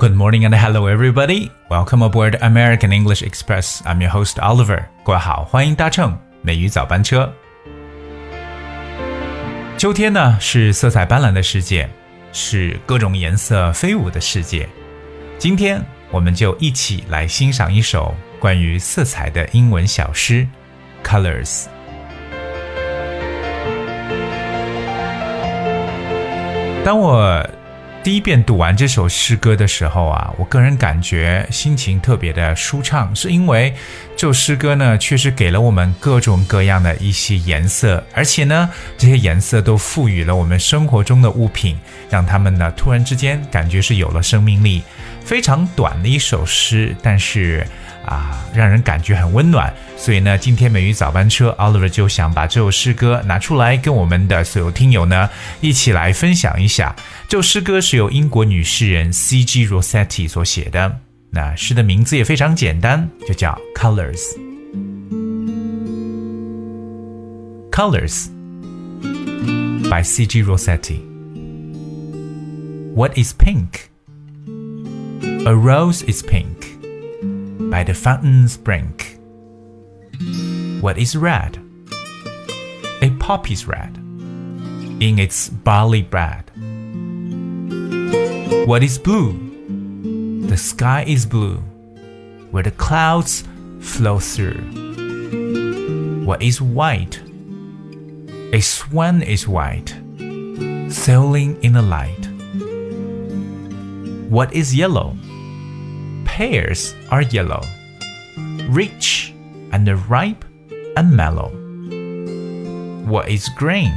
Good morning and hello everybody. Welcome aboard American English Express. I'm your host Oliver. 各位好，欢迎搭乘美语早班车。秋天呢是色彩斑斓的世界，是各种颜色飞舞的世界。今天我们就一起来欣赏一首关于色彩的英文小诗《Colors》。当我第一遍读完这首诗歌的时候啊，我个人感觉心情特别的舒畅，是因为这首诗歌呢，确实给了我们各种各样的一些颜色，而且呢，这些颜色都赋予了我们生活中的物品，让它们呢突然之间感觉是有了生命力。非常短的一首诗，但是。啊，让人感觉很温暖。所以呢，今天美语早班车，Oliver 就想把这首诗歌拿出来，跟我们的所有听友呢一起来分享一下。这首诗歌是由英国女诗人 C.G. Rossetti 所写的。那诗的名字也非常简单，就叫 Colors。Colors by C.G. Rossetti. What is pink? A rose is pink by the fountain's brink. What is red? A poppy's red in its barley bread. What is blue? The sky is blue where the clouds flow through. What is white? A swan is white, sailing in the light. What is yellow? Pears are yellow, rich and ripe and mellow. What is green?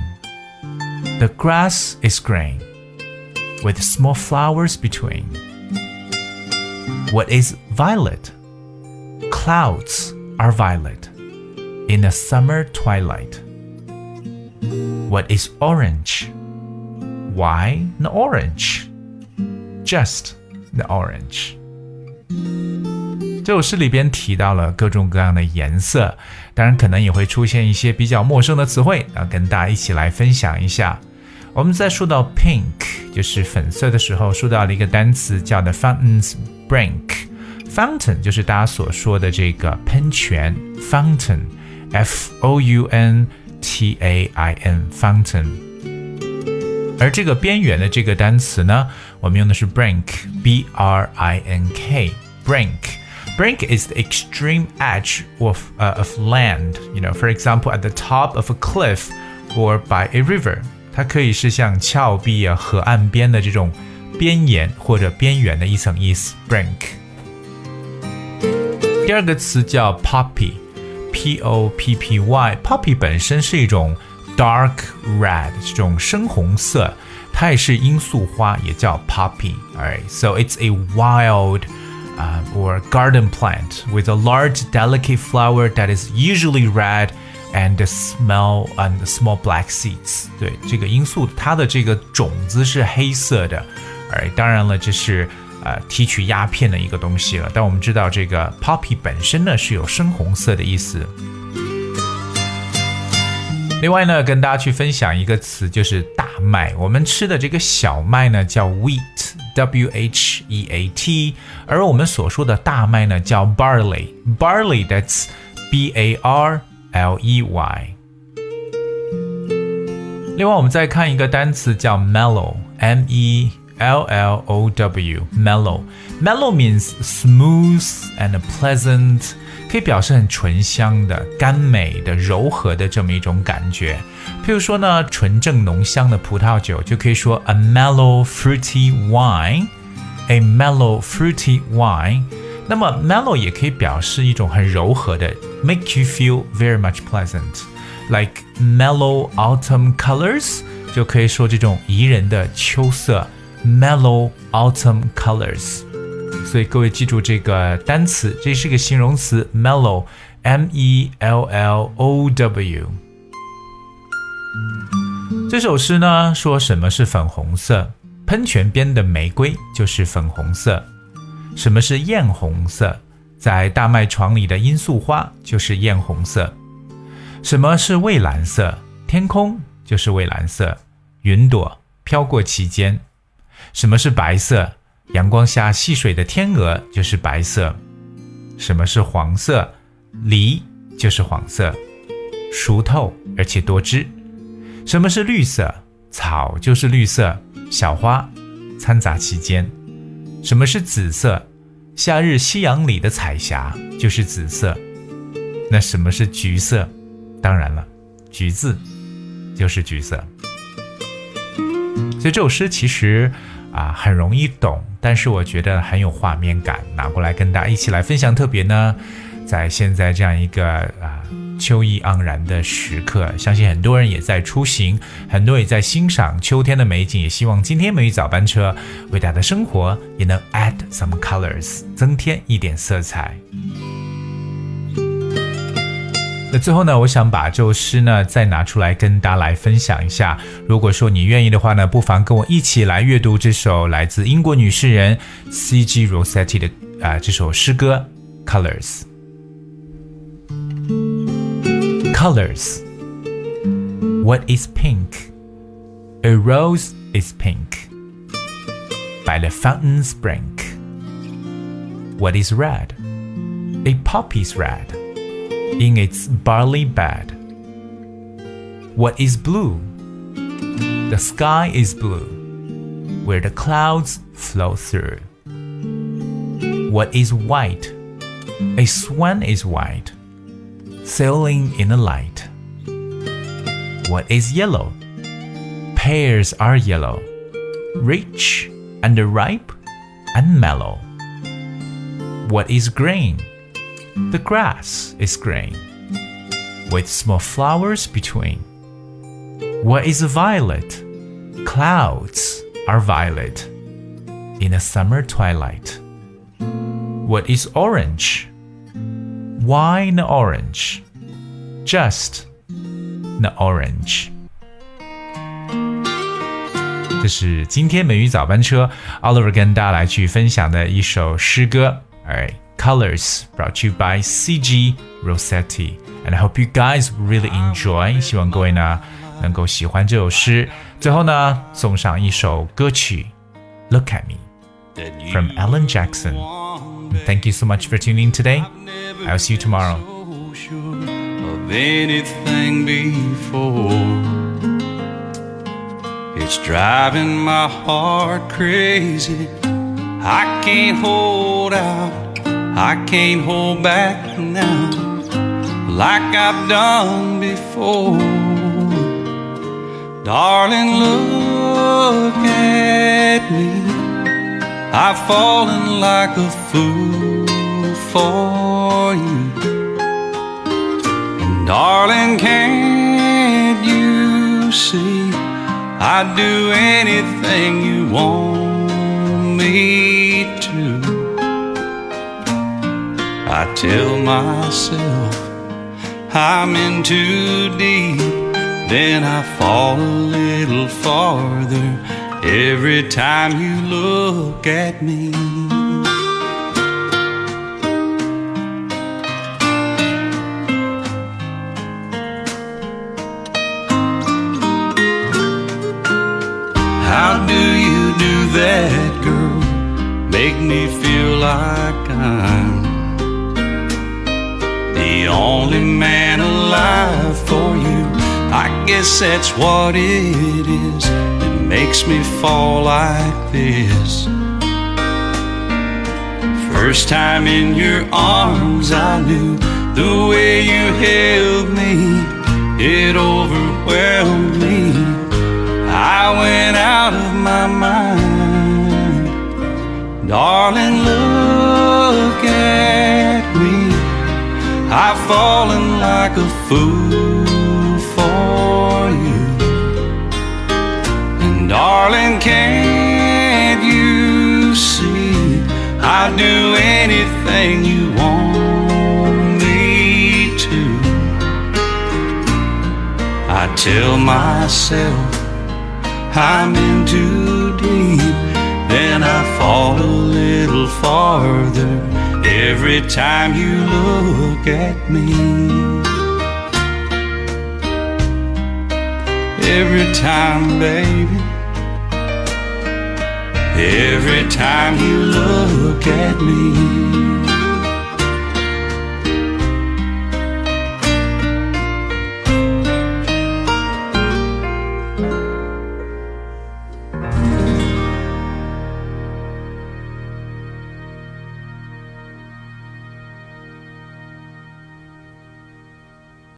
The grass is green, with small flowers between. What is violet? Clouds are violet in the summer twilight. What is orange? Why the orange? Just the orange. 这首诗里边提到了各种各样的颜色，当然可能也会出现一些比较陌生的词汇，要跟大家一起来分享一下。我们在说到 pink 就是粉色的时候，说到了一个单词叫的 fountain's brink。fountain 就是大家所说的这个喷泉，fountain，f o u n t a i n，fountain。而这个边缘的这个单词呢，我们用的是 brink b r i n k。Brink is the extreme edge of, uh, of land, you know, for example, at the top of a cliff or by a river. 它可以是像峭壁啊、河岸边的这种边沿或者边缘的一层意思。Brink。第二个词叫 poppy，p o p p y。poppy 本身是一种 dark red 这种深红色，它也是罂粟花，也叫 poppy。Alright, so it's a wild Uh, or garden plant with a large, delicate flower that is usually red and the smell and small black seeds。对，这个罂粟它的这个种子是黑色的，而当然了，这是呃提取鸦片的一个东西了。但我们知道这个 poppy 本身呢是有深红色的意思。另外呢，跟大家去分享一个词，就是大麦。我们吃的这个小麦呢叫 wheat。W H E A T，而我们所说的大麦呢叫 barley，barley that's B A R L E Y。另外，我们再看一个单词叫 mellow，M E L L O W，mellow。Mellow means smooth and pleasant，可以表示很醇香的、甘美的、柔和的这么一种感觉。譬如说呢，纯正浓香的葡萄酒就可以说 a mellow fruity wine，a mellow fruity wine。那么 mellow 也可以表示一种很柔和的，make you feel very much pleasant，like mellow autumn colors，就可以说这种宜人的秋色 ，mellow autumn colors。所以各位记住这个单词，这是个形容词，mellow，m e l l o w。这首诗呢，说什么是粉红色？喷泉边的玫瑰就是粉红色。什么是艳红色？在大麦床里的罂粟花就是艳红色。什么是蔚蓝色？天空就是蔚蓝色，云朵飘过其间。什么是白色？阳光下戏水的天鹅就是白色。什么是黄色？梨就是黄色，熟透而且多汁。什么是绿色？草就是绿色，小花掺杂其间。什么是紫色？夏日夕阳里的彩霞就是紫色。那什么是橘色？当然了，橘子就是橘色。所以这首诗其实啊很容易懂，但是我觉得很有画面感，拿过来跟大家一起来分享。特别呢，在现在这样一个啊秋意盎然的时刻，相信很多人也在出行，很多也在欣赏秋天的美景。也希望今天美语早班车为大家的生活也能 add some colors，增添一点色彩。那最后呢，我想把这首诗呢再拿出来跟大家来分享一下。如果说你愿意的话呢，不妨跟我一起来阅读这首来自英国女诗人 C.G. Rossetti 的啊这首诗歌《Colors》。Colors. What is pink? A rose is pink. By the fountain's brink. What is red? A poppy's red in its barley bed. What is blue? The sky is blue, where the clouds flow through. What is white? A swan is white, sailing in the light. What is yellow? Pears are yellow, rich and ripe and mellow. What is green? The grass is green, with small flowers between. What is violet? Clouds are violet in a summer twilight. What is orange? Wine orange, just the orange. 这是今天美语早班车 Oliver 跟大家来去分享的一首诗歌。Alright. Colors brought to you by CG Rossetti. And I hope you guys really enjoy. 希望各位呢能够喜欢这首诗。最后呢，送上一首歌曲《Look at Me》from Alan Jackson. Thank you so much for tuning in today. I'll see you tomorrow. Of anything before, it's driving my heart crazy. I can't hold out I can't hold back now like I've done before. Darling, look at me. I've fallen like a fool for you. And darling, can't you see? I'd do anything you want me tell myself I'm in too deep, then I fall a little farther every time you look at me. How do you do that, girl? Make me feel like I'm the only man alive for you. I guess that's what it is that makes me fall like this. First time in your arms, I knew the way you held me, it overwhelmed me. I went out of my mind. Darling, I've like a fool for you. And darling, can't you see? I'd do anything you want me to. I tell myself I'm in too deep, then I fall a little farther every time you look at me. Every time, baby. Every time you look at me.